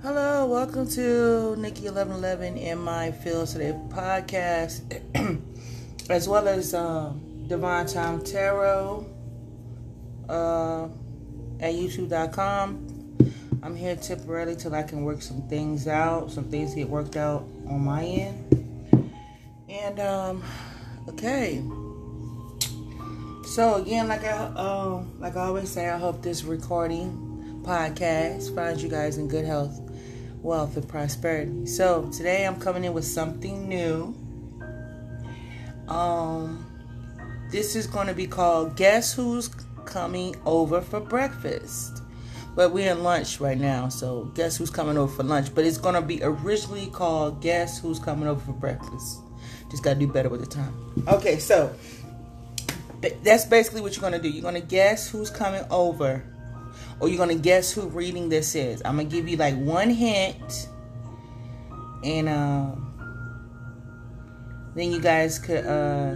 Hello, welcome to Nikki Eleven Eleven in my Field Today podcast, as well as um, Divine Time Tarot uh, at YouTube.com. I'm here temporarily till I can work some things out, some things get worked out on my end, and um, okay. So again, like I um, like I always say, I hope this recording podcast finds you guys in good health wealth, and prosperity. So today I'm coming in with something new. Um, this is going to be called Guess Who's Coming Over for Breakfast. But we're in lunch right now, so guess who's coming over for lunch? But it's going to be originally called Guess Who's Coming Over for Breakfast. Just got to do better with the time. Okay, so that's basically what you're going to do. You're going to guess who's coming over or you're gonna guess who reading this is. I'm gonna give you like one hint, and uh, then you guys could uh,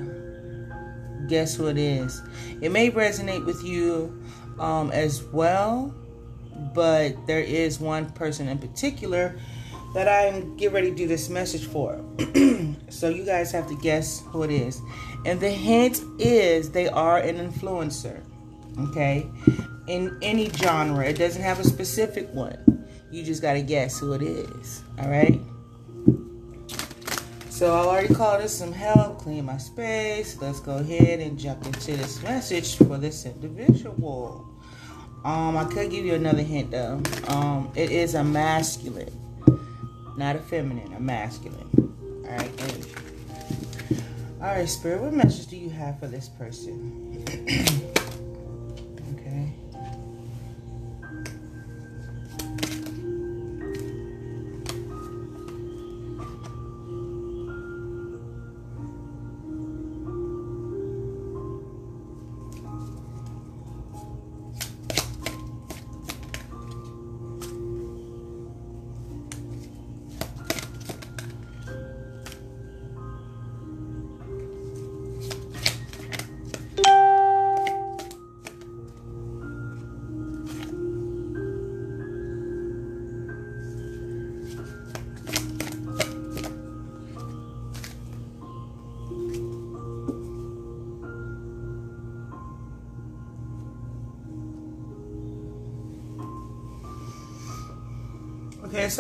guess who it is. It may resonate with you um, as well, but there is one person in particular that I'm getting ready to do this message for. so you guys have to guess who it is. And the hint is they are an influencer. Okay? in any genre. It doesn't have a specific one. You just got to guess who it is. All right? So I already called this some help, clean my space. Let's go ahead and jump into this message for this individual. Um, I could give you another hint though. Um, it is a masculine, not a feminine, a masculine. All right. All right, spirit. What message do you have for this person?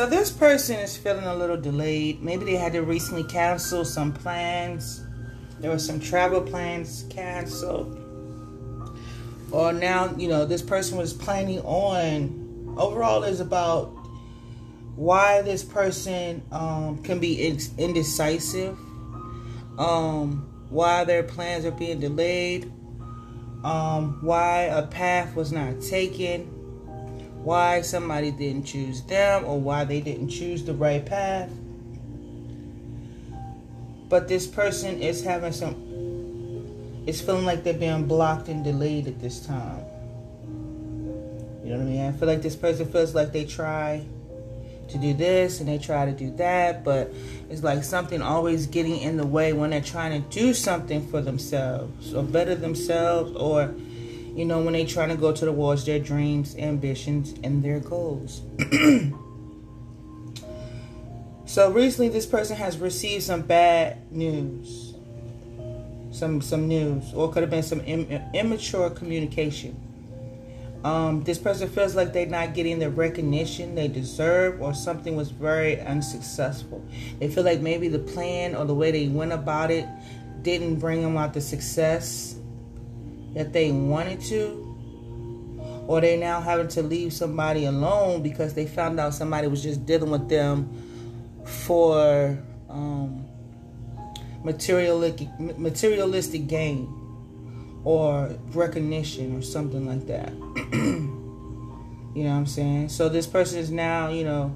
so this person is feeling a little delayed. Maybe they had to recently cancel some plans. There were some travel plans canceled. Or now, you know, this person was planning on. Overall, is about why this person um, can be indecisive. Um, why their plans are being delayed. Um, why a path was not taken why somebody didn't choose them or why they didn't choose the right path. But this person is having some, it's feeling like they're being blocked and delayed at this time. You know what I mean? I feel like this person feels like they try to do this and they try to do that, but it's like something always getting in the way when they're trying to do something for themselves or better themselves or you know, when they trying to go to the walls, their dreams, ambitions, and their goals. so recently, this person has received some bad news, some some news, or could have been some Im- immature communication. Um, this person feels like they're not getting the recognition they deserve, or something was very unsuccessful. They feel like maybe the plan or the way they went about it didn't bring them out the success that they wanted to or they now having to leave somebody alone because they found out somebody was just dealing with them for um, materialistic materialistic gain or recognition or something like that. you know what I'm saying? So this person is now, you know,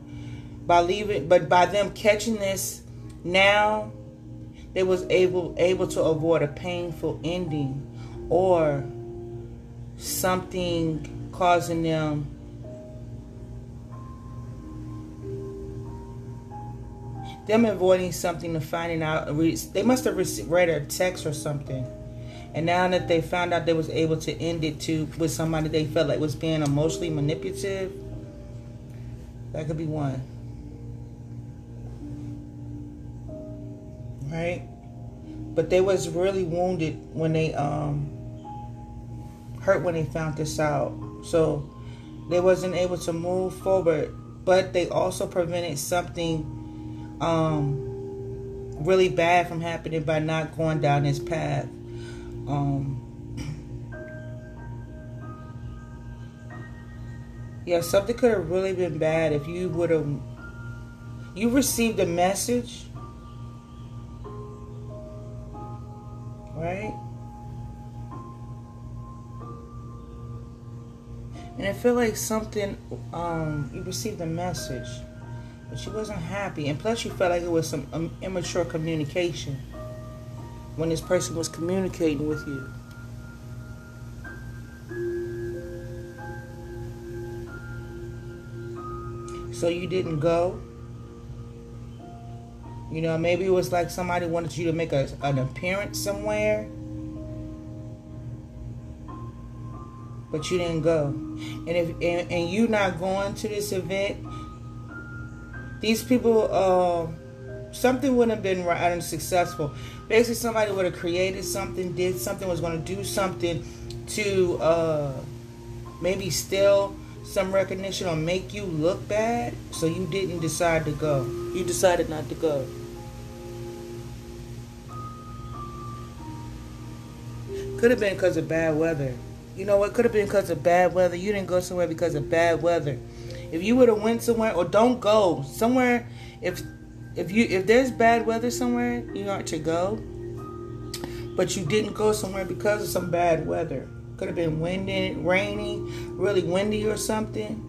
by leaving, but by them catching this now, they was able able to avoid a painful ending or something causing them them avoiding something and finding out they must have read a text or something and now that they found out they was able to end it to with somebody they felt like was being emotionally manipulative That could be one. Right? But they was really wounded when they um hurt when they found this out. So they wasn't able to move forward, but they also prevented something um really bad from happening by not going down this path. Um Yeah, something could have really been bad if you would have you received a message right? And I feel like something, um, you received a message, but you wasn't happy. And plus, you felt like it was some um, immature communication when this person was communicating with you. So you didn't go. You know, maybe it was like somebody wanted you to make a, an appearance somewhere, but you didn't go. And if and, and you not going to this event, these people, uh, something wouldn't have been right and successful. Basically, somebody would have created something, did something, was going to do something to uh, maybe steal some recognition or make you look bad, so you didn't decide to go. You decided not to go. Could have been because of bad weather. You know what? Could have been because of bad weather. You didn't go somewhere because of bad weather. If you would have went somewhere, or don't go somewhere, if if you if there's bad weather somewhere, you aren't to go. But you didn't go somewhere because of some bad weather. Could have been windy, rainy, really windy or something.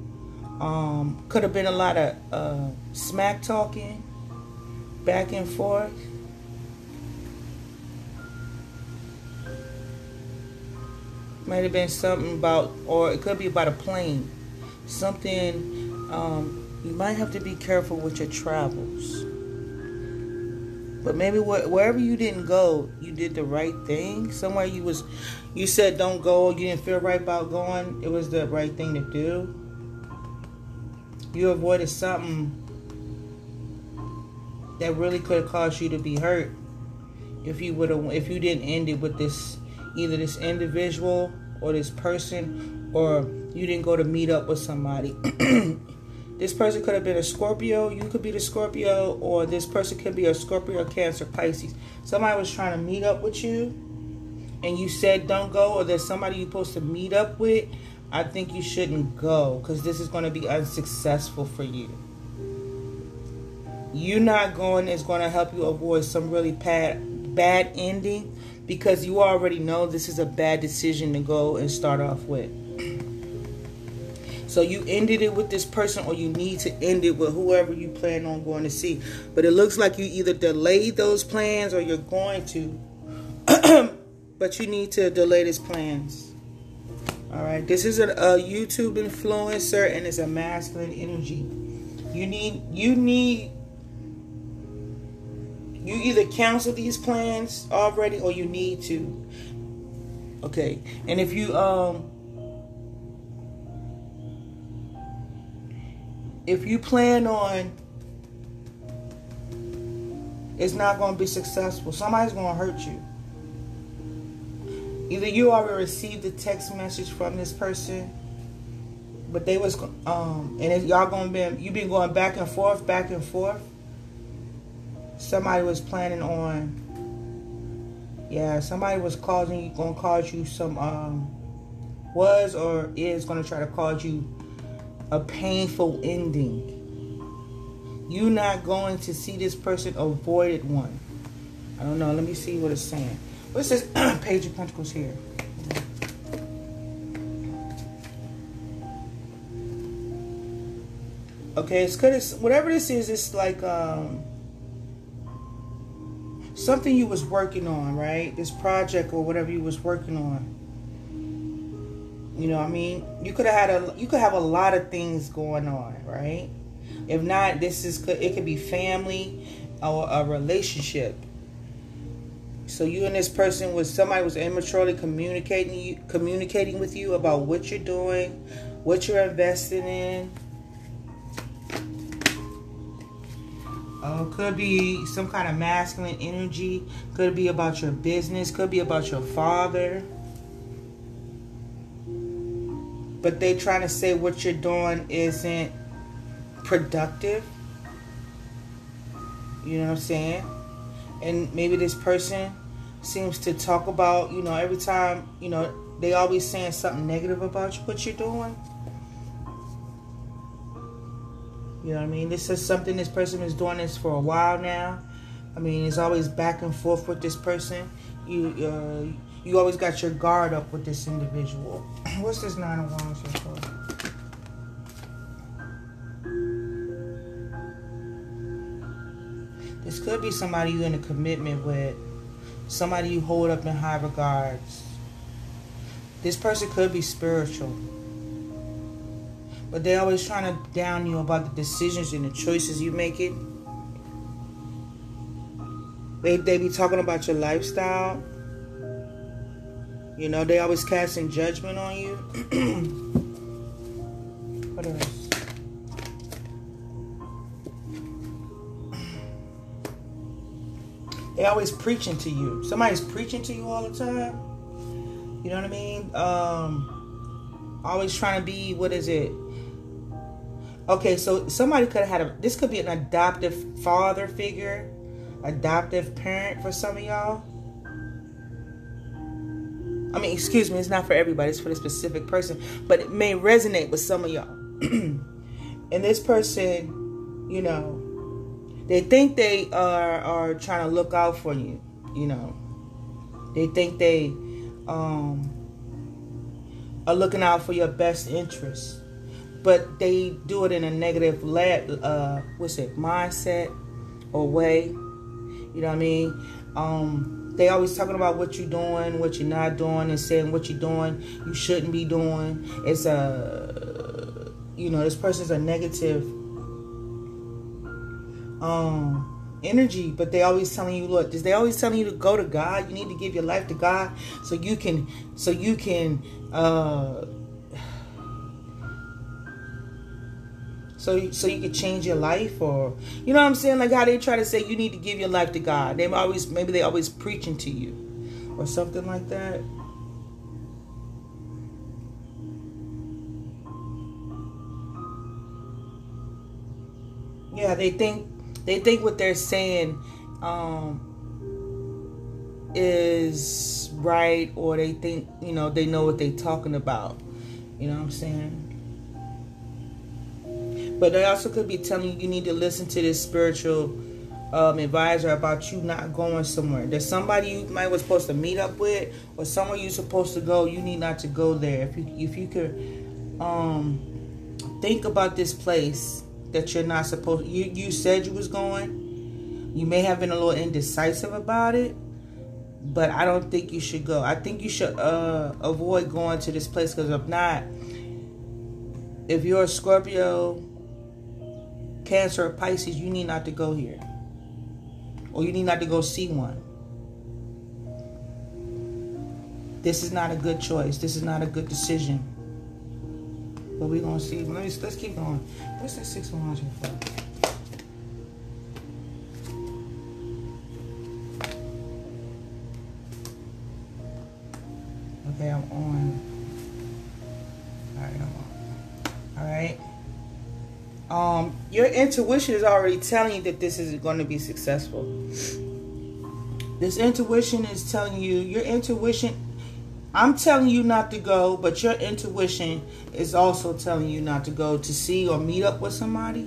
Um, could have been a lot of uh, smack talking, back and forth. Might have been something about, or it could be about a plane. Something, um, you might have to be careful with your travels. But maybe wh- wherever you didn't go, you did the right thing. Somewhere you was, you said don't go. You didn't feel right about going. It was the right thing to do. You avoided something that really could have caused you to be hurt if you would have if you didn't end it with this either this individual or this person or you didn't go to meet up with somebody. This person could have been a scorpio you could be the scorpio or this person could be a scorpio cancer pisces. Somebody was trying to meet up with you and you said don't go or there's somebody you're supposed to meet up with i think you shouldn't go because this is going to be unsuccessful for you. You not going is going to help you avoid some really bad bad ending because you already know this is a bad decision to go and start off with. So you ended it with this person or you need to end it with whoever you plan on going to see. But it looks like you either delayed those plans or you're going to. but you need to delay these plans. All right. This is a, a YouTube influencer and it's a masculine energy. You need you need you either cancel these plans already or you need to. Okay. And if you um if you plan on it's not going to be successful. Somebody's going to hurt you. Either you already received a text message from this person, but they was um and y'all going to be you been going back and forth, back and forth somebody was planning on yeah somebody was causing gonna cause you some um was or is gonna try to cause you a painful ending. You're not going to see this person avoided one. I don't know. Let me see what it's saying. What's this page of pentacles here. Okay it's good whatever this is it's like um something you was working on, right? This project or whatever you was working on. You know, I mean, you could have had a you could have a lot of things going on, right? If not, this is could it could be family or a relationship. So you and this person was somebody was immaturely communicating communicating with you about what you're doing, what you're investing in. Uh, could be some kind of masculine energy. Could be about your business. Could be about your father. But they trying to say what you're doing isn't productive. You know what I'm saying? And maybe this person seems to talk about, you know, every time, you know, they always saying something negative about you, what you're doing. You know what I mean? This is something this person is doing this for a while now. I mean, it's always back and forth with this person. You uh, you always got your guard up with this individual. What's this nine of wands for? This could be somebody you're in a commitment with, somebody you hold up in high regards. This person could be spiritual. But they're always trying to down you about the decisions and the choices you make it. They, they be talking about your lifestyle. You know, they always casting judgment on you. what else? They always preaching to you. Somebody's preaching to you all the time. You know what I mean? Um, always trying to be what is it? Okay, so somebody could have had a. This could be an adoptive father figure, adoptive parent for some of y'all. I mean, excuse me, it's not for everybody. It's for the specific person, but it may resonate with some of y'all. and this person, you know, they think they are are trying to look out for you. You know, they think they um, are looking out for your best interests but they do it in a negative uh, what's it mindset or way. You know what i mean? Um, they always talking about what you're doing what you're not doing and saying what you're doing you shouldn't be doing. It's a you know this person's a negative um energy but they always telling you look they always telling you to go to god. You need to give your life to god so you can so you can uh so so you could change your life or you know what I'm saying? Like how they try to say you need to give your life to God. They always maybe they always preaching to you or something like that. Yeah they think they think what they're saying um is right or they think you know they know what they're talking about. You know what I'm saying but they also could be telling you you need to listen to this spiritual um, advisor about you not going somewhere. There's somebody you might was supposed to meet up with, or somewhere you're supposed to go. You need not to go there. If you if you could um, think about this place that you're not supposed. You you said you was going. You may have been a little indecisive about it, but I don't think you should go. I think you should uh, avoid going to this place because if not, if you're a Scorpio Cancer or Pisces, you need not to go here. Or you need not to go see one. This is not a good choice. This is not a good decision. But we're gonna see. Let me let's keep going. What's that six of wands for? Okay, I'm on. All right, I'm on. All right um, your intuition is already telling you that this is going to be successful. This intuition is telling you, your intuition, I'm telling you not to go, but your intuition is also telling you not to go to see or meet up with somebody.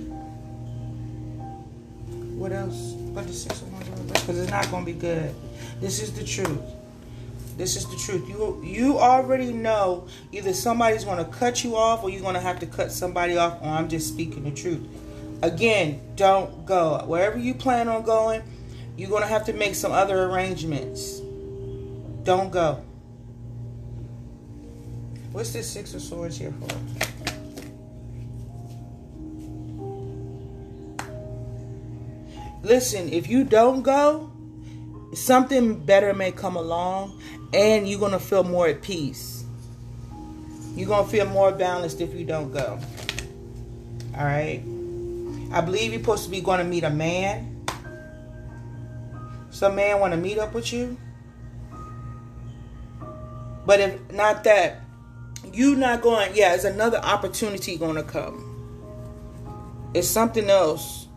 What else? Because it's not going to be good. This is the truth. This is the truth. You you already know either somebody's going to cut you off or you're going to have to cut somebody off or I'm just speaking the truth. Again, don't go. Wherever you plan on going, you're going to have to make some other arrangements. Don't go. What's this Six of Swords here for? Listen, if you don't go, something better may come along and you're going to feel more at peace. You're going to feel more balanced if you don't go. All right? I believe you're supposed to be going to meet a man. Some man want to meet up with you. But if not that, you not going, yeah, it's another opportunity going to come. It's something else.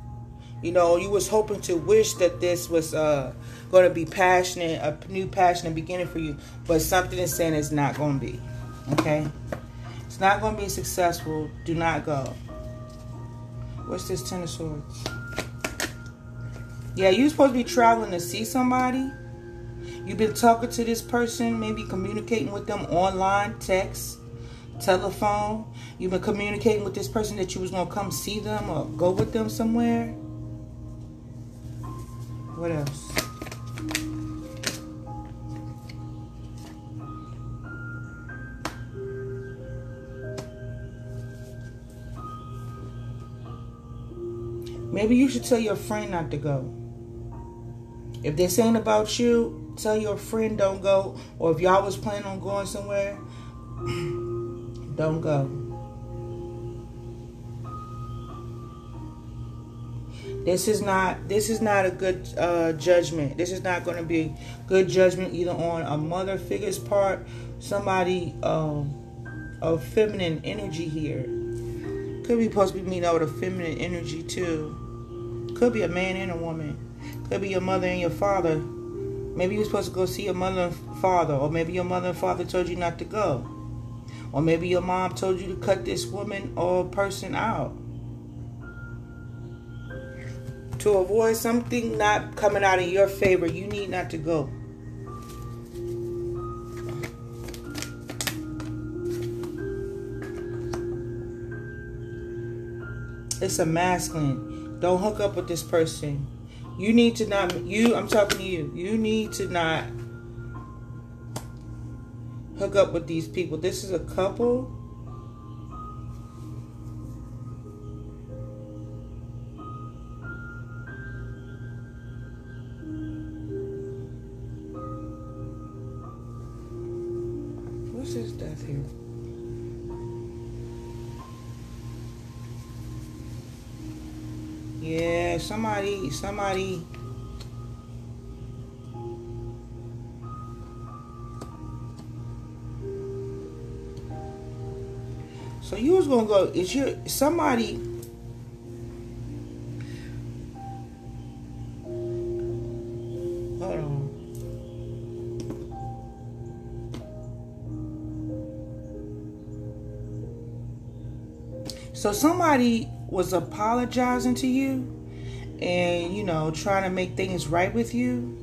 You know, you was hoping to wish that this was uh, going to be passionate, a new passionate beginning for you, but something is saying it's not going to be. Okay? It's not going to be successful. Do not go. What's this Ten of Swords? Yeah, you're supposed to be traveling to see somebody. You've been talking to this person, maybe communicating with them online, text, telephone. You've been communicating with this person that you was going to come see them or go with them somewhere. What else? Maybe you should tell your friend not to go. If they're saying about you, tell your friend don't go. Or if y'all was planning on going somewhere, don't go. This is not this is not a good uh, judgment. This is not going to be good judgment either on a mother figure's part, somebody um, of feminine energy here. Could be supposed to be meeting out with a feminine energy too. Could be a man and a woman. Could be your mother and your father. Maybe you're supposed to go see your mother and father, or maybe your mother and father told you not to go. Or maybe your mom told you to cut this woman or person out. To avoid something not coming out in your favor, you need not to go. It's a masculine. Don't hook up with this person. You need to not you I'm talking to you. You need to not hook up with these people. This is a couple. Somebody, somebody. So you was gonna go? Is your somebody? Hold on. So somebody was apologizing to you and, you know, trying to make things right with you.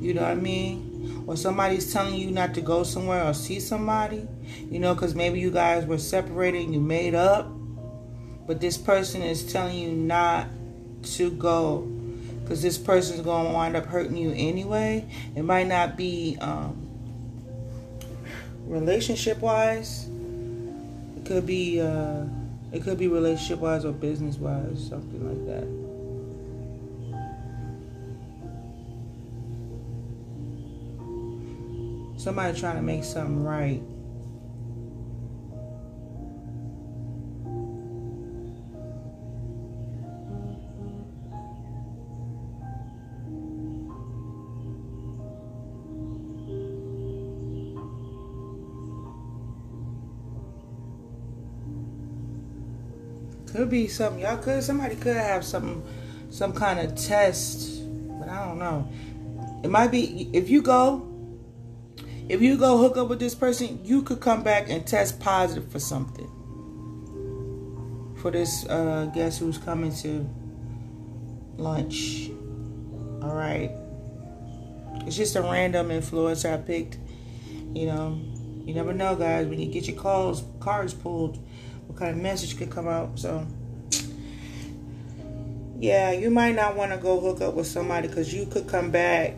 You know what I mean? Or somebody's telling you not to go somewhere or see somebody, you know, because maybe you guys were separated you made up. But this person is telling you not to go because this person's going to wind up hurting you anyway. It might not be um, relationship wise, it could be. Uh, it could be relationship wise or business wise, something like that. Somebody trying to make something right. Could be something. Y'all could somebody could have some some kind of test, but I don't know. It might be if you go if you go hook up with this person, you could come back and test positive for something. For this uh guess who's coming to lunch. All right. It's just a random influencer I picked. You know, you never know, guys. When you get your calls cards pulled, what kind of message could come out. So, yeah, you might not want to go hook up with somebody because you could come back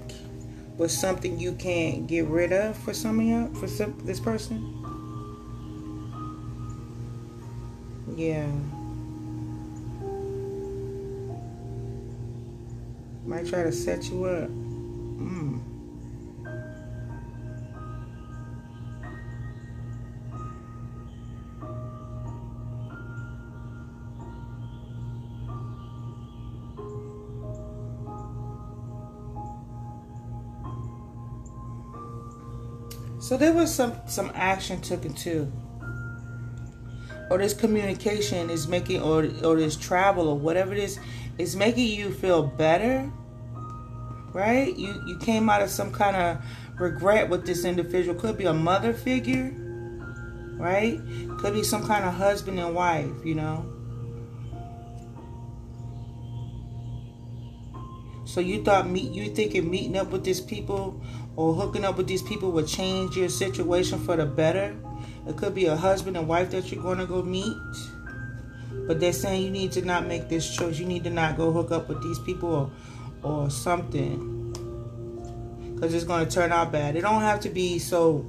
with something you can't get rid of for some of you, for some, this person. Yeah. Might try to set you up. Mm. So there was some some action taken too. Or this communication is making or or this travel or whatever it is is making you feel better. Right? You you came out of some kind of regret with this individual. Could be a mother figure, right? Could be some kind of husband and wife, you know. So you thought meet you thinking meeting up with these people or hooking up with these people will change your situation for the better? It could be a husband and wife that you're going to go meet. But they're saying you need to not make this choice. You need to not go hook up with these people or, or something because it's going to turn out bad. It don't have to be so.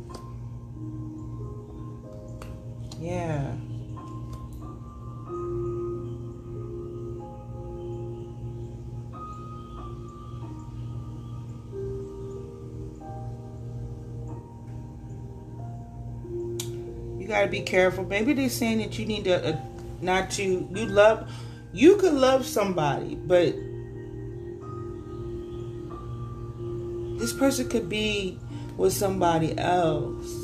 Yeah. Got to be careful. Maybe they're saying that you need to uh, not to you love you could love somebody, but this person could be with somebody else.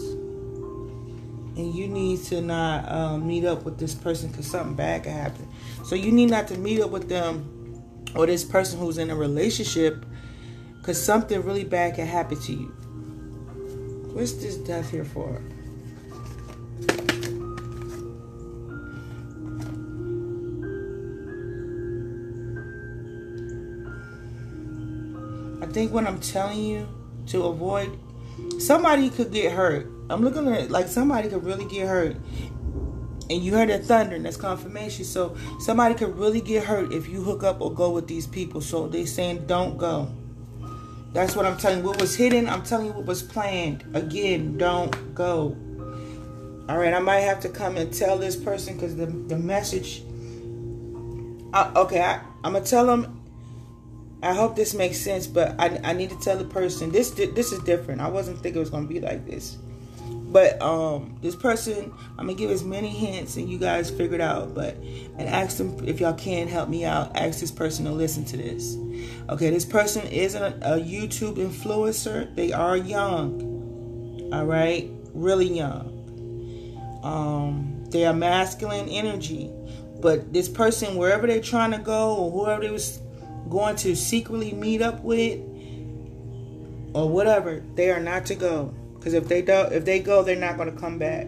And you need to not um, meet up with this person because something bad could happen. So you need not to meet up with them or this person who's in a relationship because something really bad can happen to you. What's this death here for think what I'm telling you to avoid somebody could get hurt. I'm looking at like somebody could really get hurt. And you heard that thunder, and that's confirmation. So somebody could really get hurt if you hook up or go with these people. So they saying don't go. That's what I'm telling you. What was hidden, I'm telling you what was planned. Again, don't go. All right, I might have to come and tell this person because the the message. Uh, okay, I, I'm gonna tell them I hope this makes sense, but I, I need to tell the person this this is different. I wasn't thinking it was gonna be like this, but um, this person I'm gonna give as many hints and you guys figure it out. But and ask them if y'all can help me out. Ask this person to listen to this. Okay, this person is a, a YouTube influencer. They are young. All right, really young. Um, they are masculine energy, but this person wherever they're trying to go or whoever they was going to secretly meet up with or whatever, they are not to go. Because if they don't, if they go, they're not going to come back.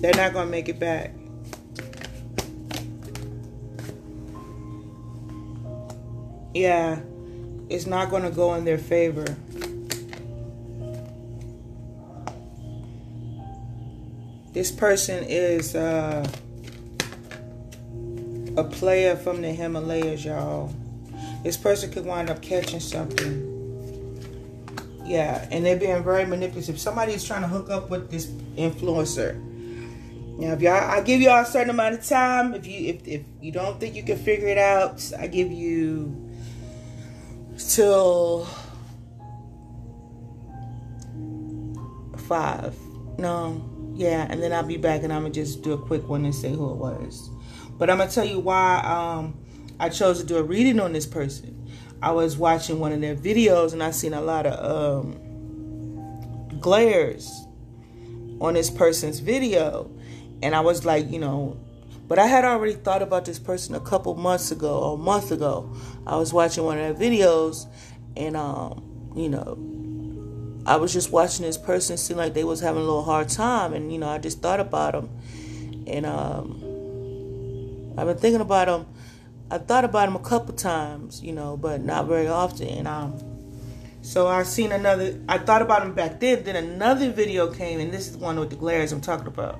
They're not going to make it back. Yeah, it's not going to go in their favor. This person is uh a player from the Himalayas, y'all. This person could wind up catching something. Yeah, and they're being very manipulative. Somebody's trying to hook up with this influencer. Now, if y'all, I give y'all a certain amount of time. If you, if if you don't think you can figure it out, I give you till five. No, yeah, and then I'll be back and I'm gonna just do a quick one and say who it was. But I'm gonna tell you why um, I chose to do a reading on this person. I was watching one of their videos and I seen a lot of um, glares on this person's video, and I was like, you know, but I had already thought about this person a couple months ago or a month ago. I was watching one of their videos, and um, you know, I was just watching this person seem like they was having a little hard time, and you know, I just thought about them, and um, I've been thinking about him. I've thought about him a couple times, you know, but not very often. And um, so I seen another. I thought about him back then. Then another video came, and this is one with the glares I'm talking about.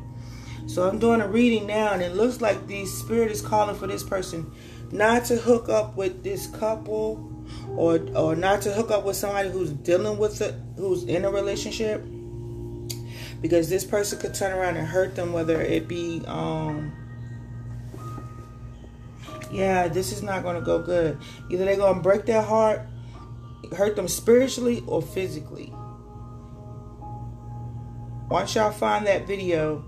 So I'm doing a reading now, and it looks like the spirit is calling for this person not to hook up with this couple, or or not to hook up with somebody who's dealing with it, who's in a relationship, because this person could turn around and hurt them, whether it be um yeah, this is not going to go good. Either they're going to break their heart, hurt them spiritually or physically. Once y'all find that video,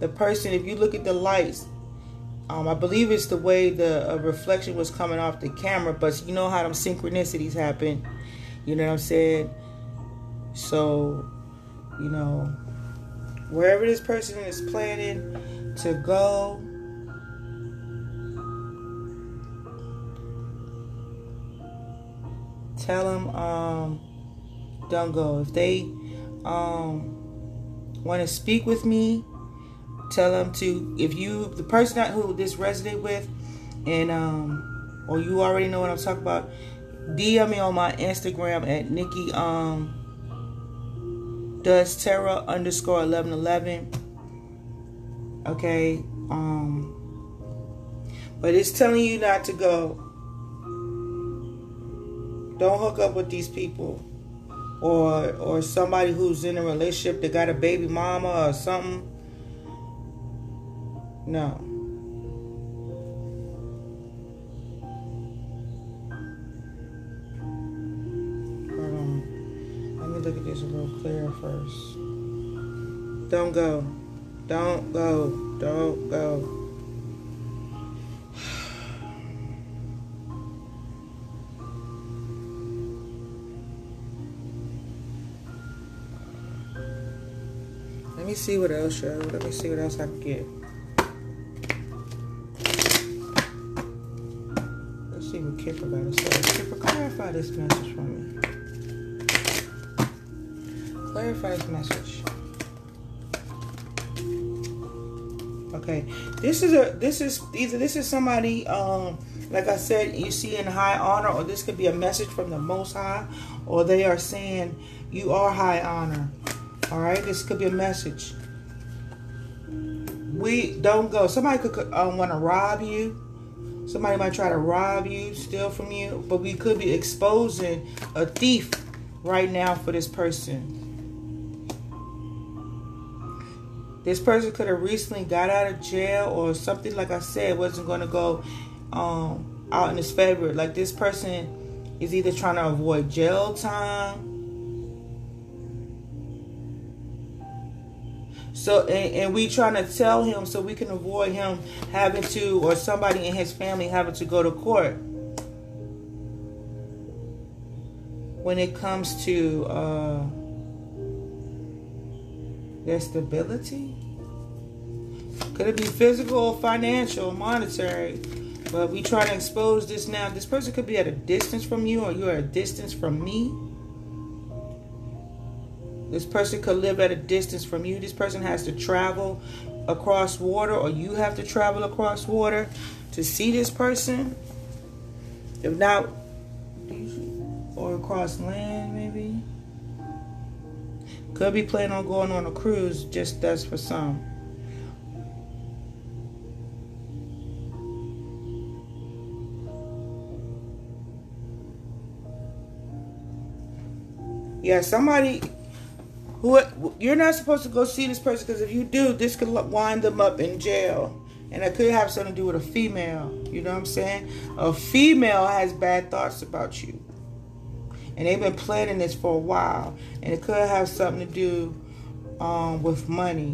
the person, if you look at the lights, um, I believe it's the way the uh, reflection was coming off the camera, but you know how them synchronicities happen. You know what I'm saying? So, you know, wherever this person is planning to go, tell them um, don't go. If they um, want to speak with me, tell them to. If you the person that who this resonate with, and um, or you already know what I'm talking about, DM me on my Instagram at Nikki um does Tarot underscore eleven eleven. Okay, um, but it's telling you not to go. Don't hook up with these people, or or somebody who's in a relationship that got a baby mama or something. No. Hold on. Let me look at this a little clearer first. Don't go. Don't go. Don't go. Me see what else, yo. Let me see what else I can get. Let's see what Kipper got to say. Kipper, clarify this message for me clarify this message. Okay, this is a this is either this is somebody um like I said you see in high honor, or this could be a message from the Most High, or they are saying you are high honor. All right, this could be a message. We don't go. Somebody could um, want to rob you. Somebody might try to rob you, steal from you, but we could be exposing a thief right now for this person. This person could have recently got out of jail or something, like I said, wasn't going to go um, out in his favor. Like this person is either trying to avoid jail time. So, and, and we trying to tell him so we can avoid him having to, or somebody in his family having to go to court. When it comes to, uh, their stability. Could it be physical financial, monetary? But we try to expose this now. This person could be at a distance from you, or you're at a distance from me. This person could live at a distance from you. This person has to travel across water, or you have to travel across water to see this person. If not, or across land, maybe. Could be planning on going on a cruise, just that's for some. Yeah, somebody who you're not supposed to go see this person because if you do, this could wind them up in jail. And it could have something to do with a female. You know what I'm saying? A female has bad thoughts about you. And they've been planning this for a while. And it could have something to do um, with money.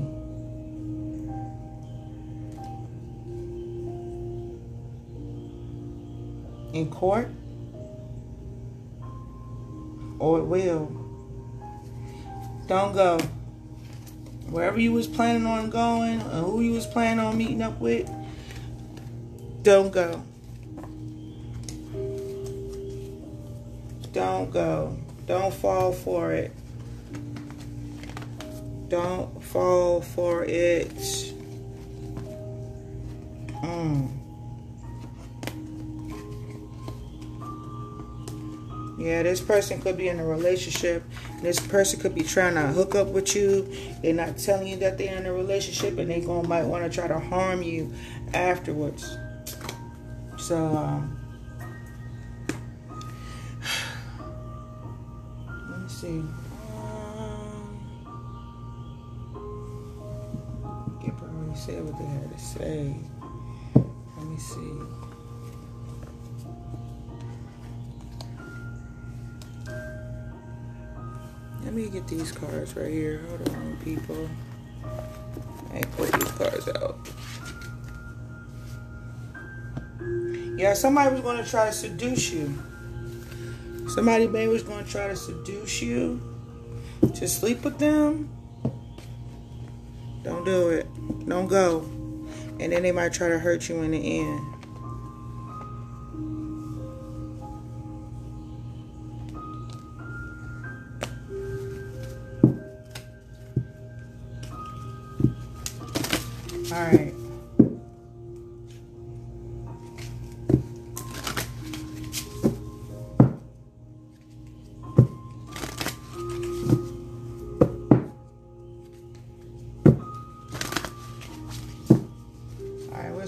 In court? Or it will. Don't go. Wherever you was planning on going, or who you was planning on meeting up with, don't go. Don't go. Don't fall for it. Don't fall for it. Mm. Yeah, this person could be in a relationship. This person could be trying to hook up with you. They're not telling you that they're in a relationship, and they going might want to try to harm you afterwards. So, um, let me see. Um, probably said what they had to say. Let me see. Me get these cards right here. Hold on, people. I pull these cards out. Yeah, somebody was going to try to seduce you. Somebody maybe was going to try to seduce you. to sleep with them, don't do it. Don't go. And then they might try to hurt you in the end.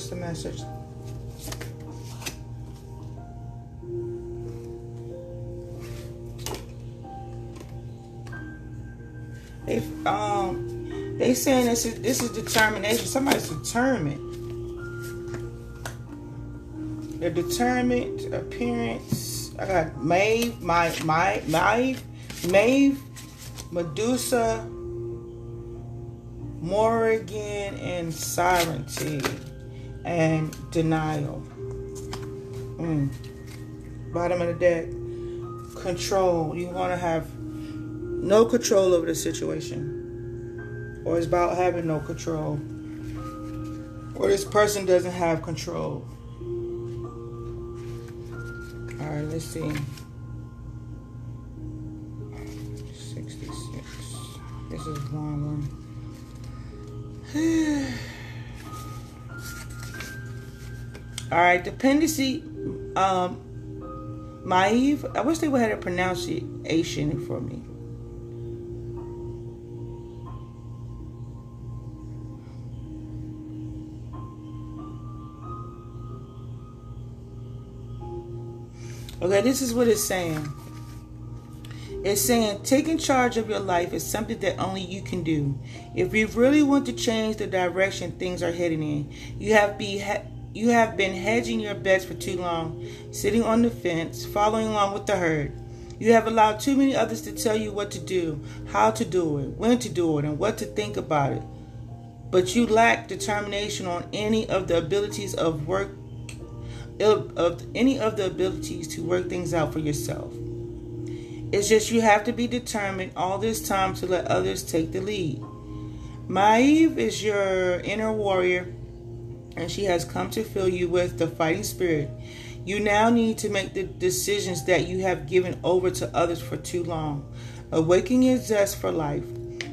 The message. They um they saying this is this is determination. Somebody's determined. They're determined appearance. I got Maeve, my my Maeve, Maeve, Medusa, Morrigan, and Sovereignty and denial. Mm. Bottom of the deck. Control. You want to have no control over the situation. Or it's about having no control. Or this person doesn't have control. Alright, let's see. 66. This is one one. All right, dependency. Um, Maeve. I wish they would have a pronunciation for me. Okay, this is what it's saying. It's saying taking charge of your life is something that only you can do. If you really want to change the direction things are heading in, you have to be ha- you have been hedging your bets for too long, sitting on the fence, following along with the herd. You have allowed too many others to tell you what to do, how to do it, when to do it, and what to think about it. But you lack determination on any of the abilities of work of, any of the abilities to work things out for yourself. It's just you have to be determined all this time to let others take the lead. Maeve is your inner warrior and she has come to fill you with the fighting spirit. You now need to make the decisions that you have given over to others for too long. Awaken your zest for life,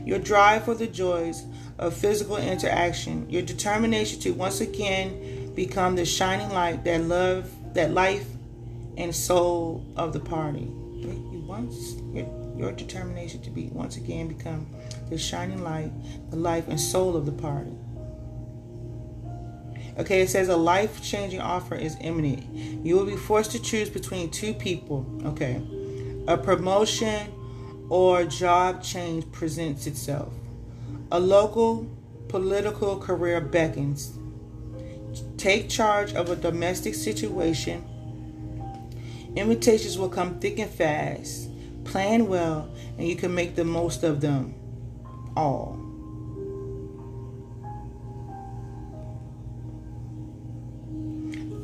your drive for the joys of physical interaction, your determination to once again become the shining light that love, that life and soul of the party. You once your determination to be once again become the shining light, the life and soul of the party. Okay, it says a life changing offer is imminent. You will be forced to choose between two people. Okay, a promotion or job change presents itself. A local political career beckons. Take charge of a domestic situation. Invitations will come thick and fast. Plan well, and you can make the most of them all.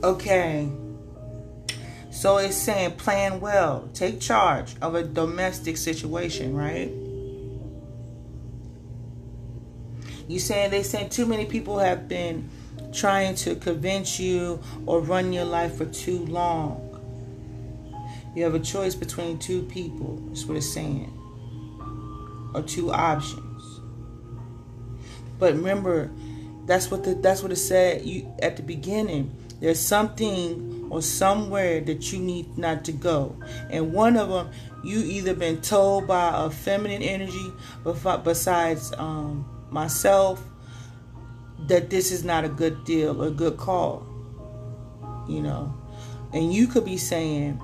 Okay. So it's saying plan well, take charge of a domestic situation, right? You saying they saying too many people have been trying to convince you or run your life for too long. You have a choice between two people. That's what it's saying. Or two options. But remember, that's what the that's what it said you at the beginning there's something or somewhere that you need not to go. And one of them, you either been told by a feminine energy, besides um, myself, that this is not a good deal or a good call. You know, and you could be saying,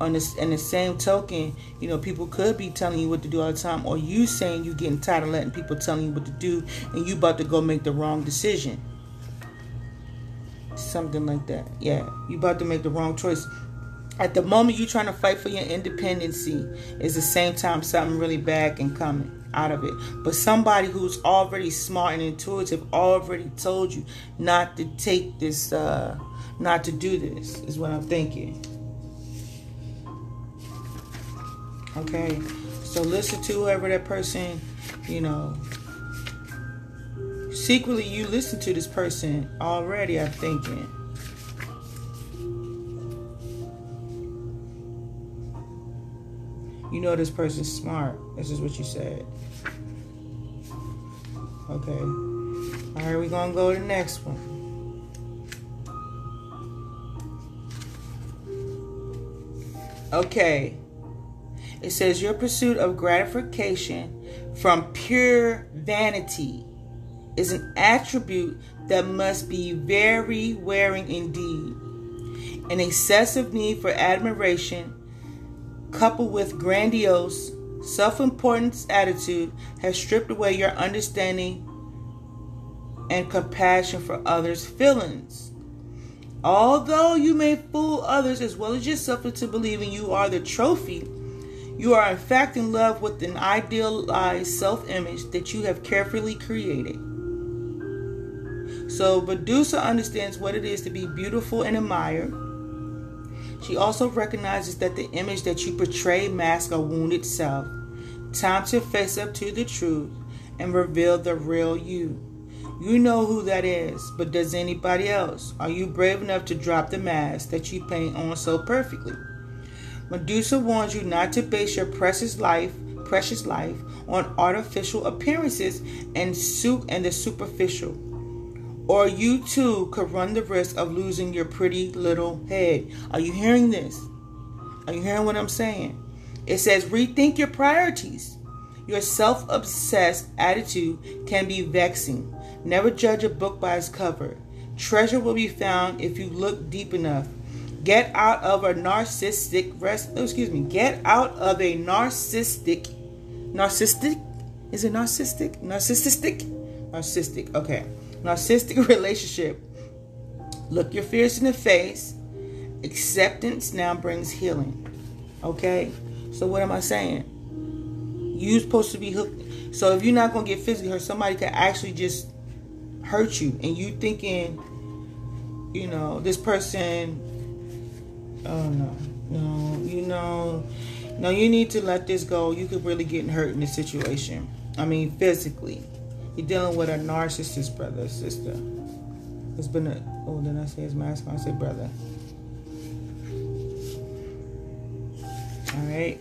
on this in the same token, you know, people could be telling you what to do all the time, or you saying you're getting tired of letting people telling you what to do, and you about to go make the wrong decision. Something like that. Yeah, you about to make the wrong choice. At the moment you're trying to fight for your independency, is the same time something really bad can come out of it. But somebody who's already smart and intuitive already told you not to take this, uh, not to do this, is what I'm thinking. Okay, So listen to whoever that person, you know. Secretly, you listen to this person already, I'm thinking. You know this person's smart. This is what you said. Okay. All right, we're going to go to the next one. Okay. It says your pursuit of gratification from pure vanity is an attribute that must be very wearing indeed. An excessive need for admiration, coupled with grandiose, self importance attitude, has stripped away your understanding and compassion for others' feelings. Although you may fool others as well as yourself into believing you are the trophy, you are in fact in love with an idealized self image that you have carefully created. So, Medusa understands what it is to be beautiful and admired. She also recognizes that the image that you portray masks a wounded self. Time to face up to the truth and reveal the real you. You know who that is, but does anybody else? Are you brave enough to drop the mask that you paint on so perfectly? Medusa warns you not to base your precious life, precious life on artificial appearances and suit and the superficial. Or you too could run the risk of losing your pretty little head. Are you hearing this? Are you hearing what I'm saying? It says rethink your priorities. Your self obsessed attitude can be vexing. Never judge a book by its cover. Treasure will be found if you look deep enough. Get out of a narcissistic rest. Oh, excuse me. Get out of a narcissistic. Narcissistic? Is it narcissistic? Narcissistic? Narcissistic. Okay. Narcissistic relationship. Look your fears in the face. Acceptance now brings healing. Okay? So what am I saying? You're supposed to be hooked. So if you're not gonna get physically hurt, somebody could actually just hurt you and you thinking you know this person oh no no you know no you need to let this go you could really get hurt in this situation i mean physically you're dealing with a narcissist brother sister it's been a oh then i say his mask i say brother all right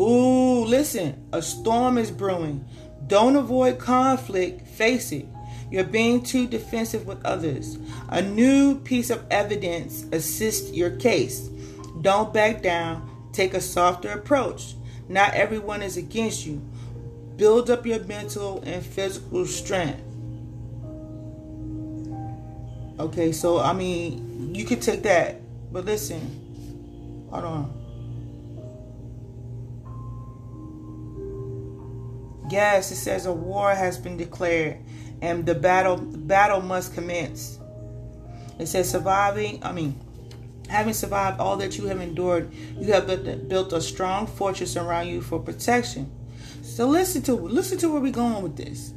Ooh, listen, a storm is brewing. Don't avoid conflict, face it. You're being too defensive with others. A new piece of evidence assists your case. Don't back down, take a softer approach. Not everyone is against you. Build up your mental and physical strength. Okay, so I mean, you could take that, but listen, hold on. Yes, it says a war has been declared and the battle battle must commence. It says surviving, I mean, having survived all that you have endured, you have built a strong fortress around you for protection. So listen to listen to where we're going with this.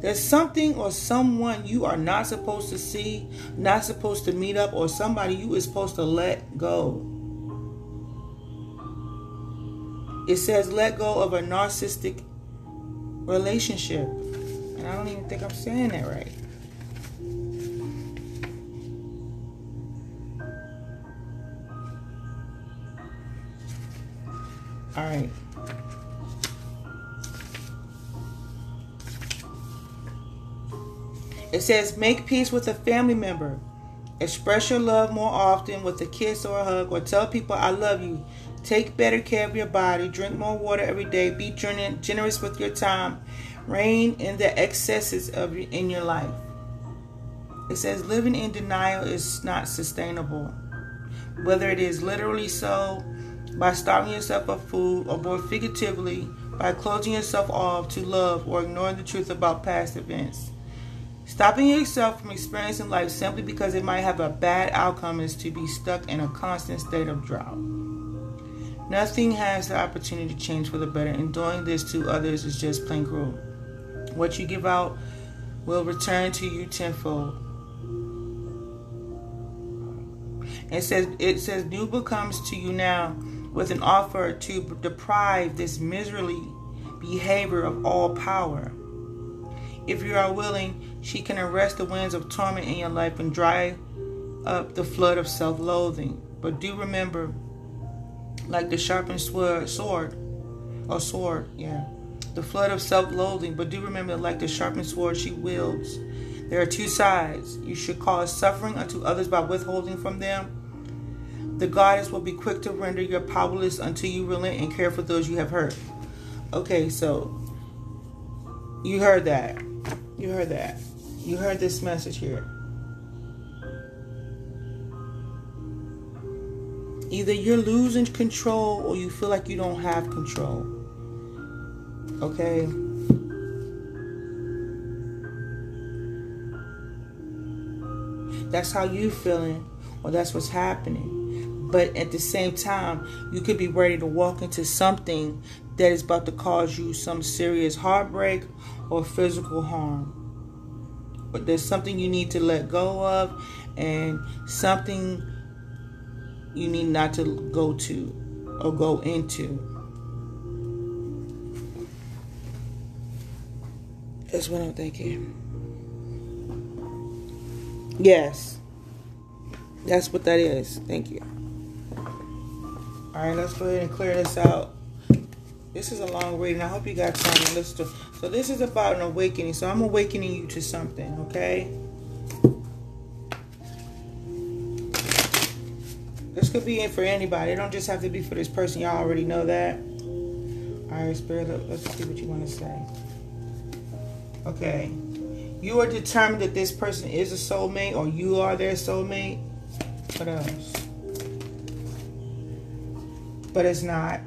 There's something or someone you are not supposed to see, not supposed to meet up, or somebody you is supposed to let go. It says let go of a narcissistic relationship. And I don't even think I'm saying that right. All right. It says, make peace with a family member. Express your love more often with a kiss or a hug, or tell people I love you Take better care of your body. Drink more water every day. Be generous with your time. Rein in the excesses of in your life. It says living in denial is not sustainable. Whether it is literally so by starving yourself of food or more figuratively by closing yourself off to love or ignoring the truth about past events. Stopping yourself from experiencing life simply because it might have a bad outcome is to be stuck in a constant state of drought. Nothing has the opportunity to change for the better, and doing this to others is just plain cruel. What you give out will return to you tenfold. It says it says Nuba comes to you now with an offer to deprive this miserly behavior of all power. If you are willing, she can arrest the winds of torment in your life and dry up the flood of self-loathing. But do remember, like the sharpened sword, or sword, yeah, the flood of self-loathing. But do remember, like the sharpened sword she wields, there are two sides. You should cause suffering unto others by withholding from them the goddess will be quick to render you powerless until you relent and care for those you have hurt. Okay, so you heard that. You heard that. You heard this message here. Either you're losing control or you feel like you don't have control. Okay? That's how you feeling or that's what's happening. But at the same time, you could be ready to walk into something that is about to cause you some serious heartbreak or physical harm. But there's something you need to let go of and something you need not to go to or go into. That's what I'm thinking. Yes. That's what that is. Thank you. All right, let's go ahead and clear this out. This is a long reading. I hope you got time to listen to. So this is about an awakening. So I'm awakening you to something, okay? This could be in for anybody. It don't just have to be for this person. Y'all already know that. All right, Spirit, let's see what you want to say. Okay. You are determined that this person is a soulmate or you are their soulmate. What else? But it's not.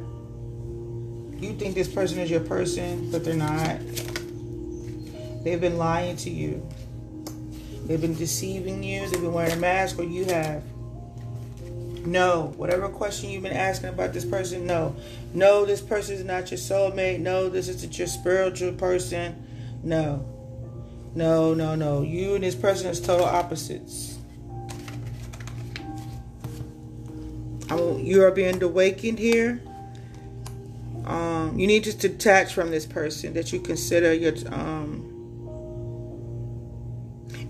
You think this person is your person, but they're not. They've been lying to you. They've been deceiving you. They've been wearing a mask, or you have. No. Whatever question you've been asking about this person, no. No, this person is not your soulmate. No, this isn't your spiritual person. No. No, no, no. You and this person is total opposites. You are being awakened here. Um, you need to detach from this person that you consider your um,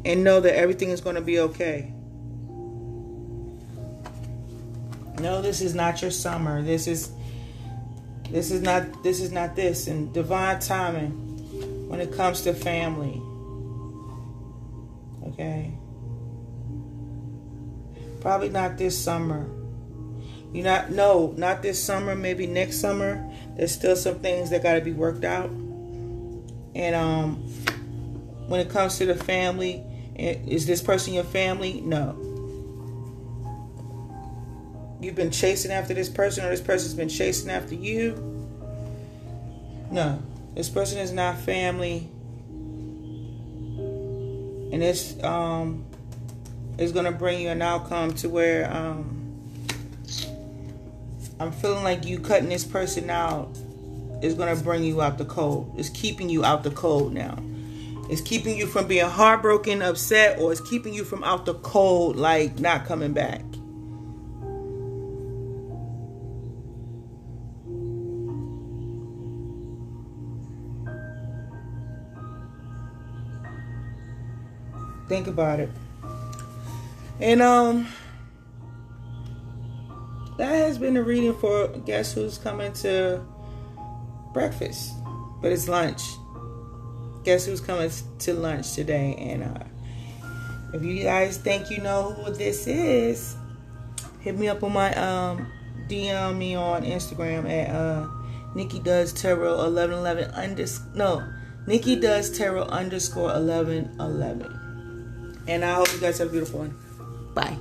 and know that everything is going to be okay. No, this is not your summer. This is this is not this is not this and divine timing when it comes to family. Okay. Probably not this summer. You not no, not this summer, maybe next summer. There's still some things that got to be worked out. And um when it comes to the family, is this person your family? No. You've been chasing after this person or this person's been chasing after you? No. This person is not family. And this um is going to bring you an outcome to where um I'm feeling like you cutting this person out is going to bring you out the cold. It's keeping you out the cold now. It's keeping you from being heartbroken, upset, or it's keeping you from out the cold, like not coming back. Think about it. And um that has been the reading for guess who's coming to breakfast, but it's lunch. Guess who's coming to lunch today? And uh, if you guys think you know who this is, hit me up on my um, DM me on Instagram at uh, Niki Does Tarot eleven eleven underscore no Niki Does Tarot underscore eleven eleven. And I hope you guys have a beautiful one. Bye.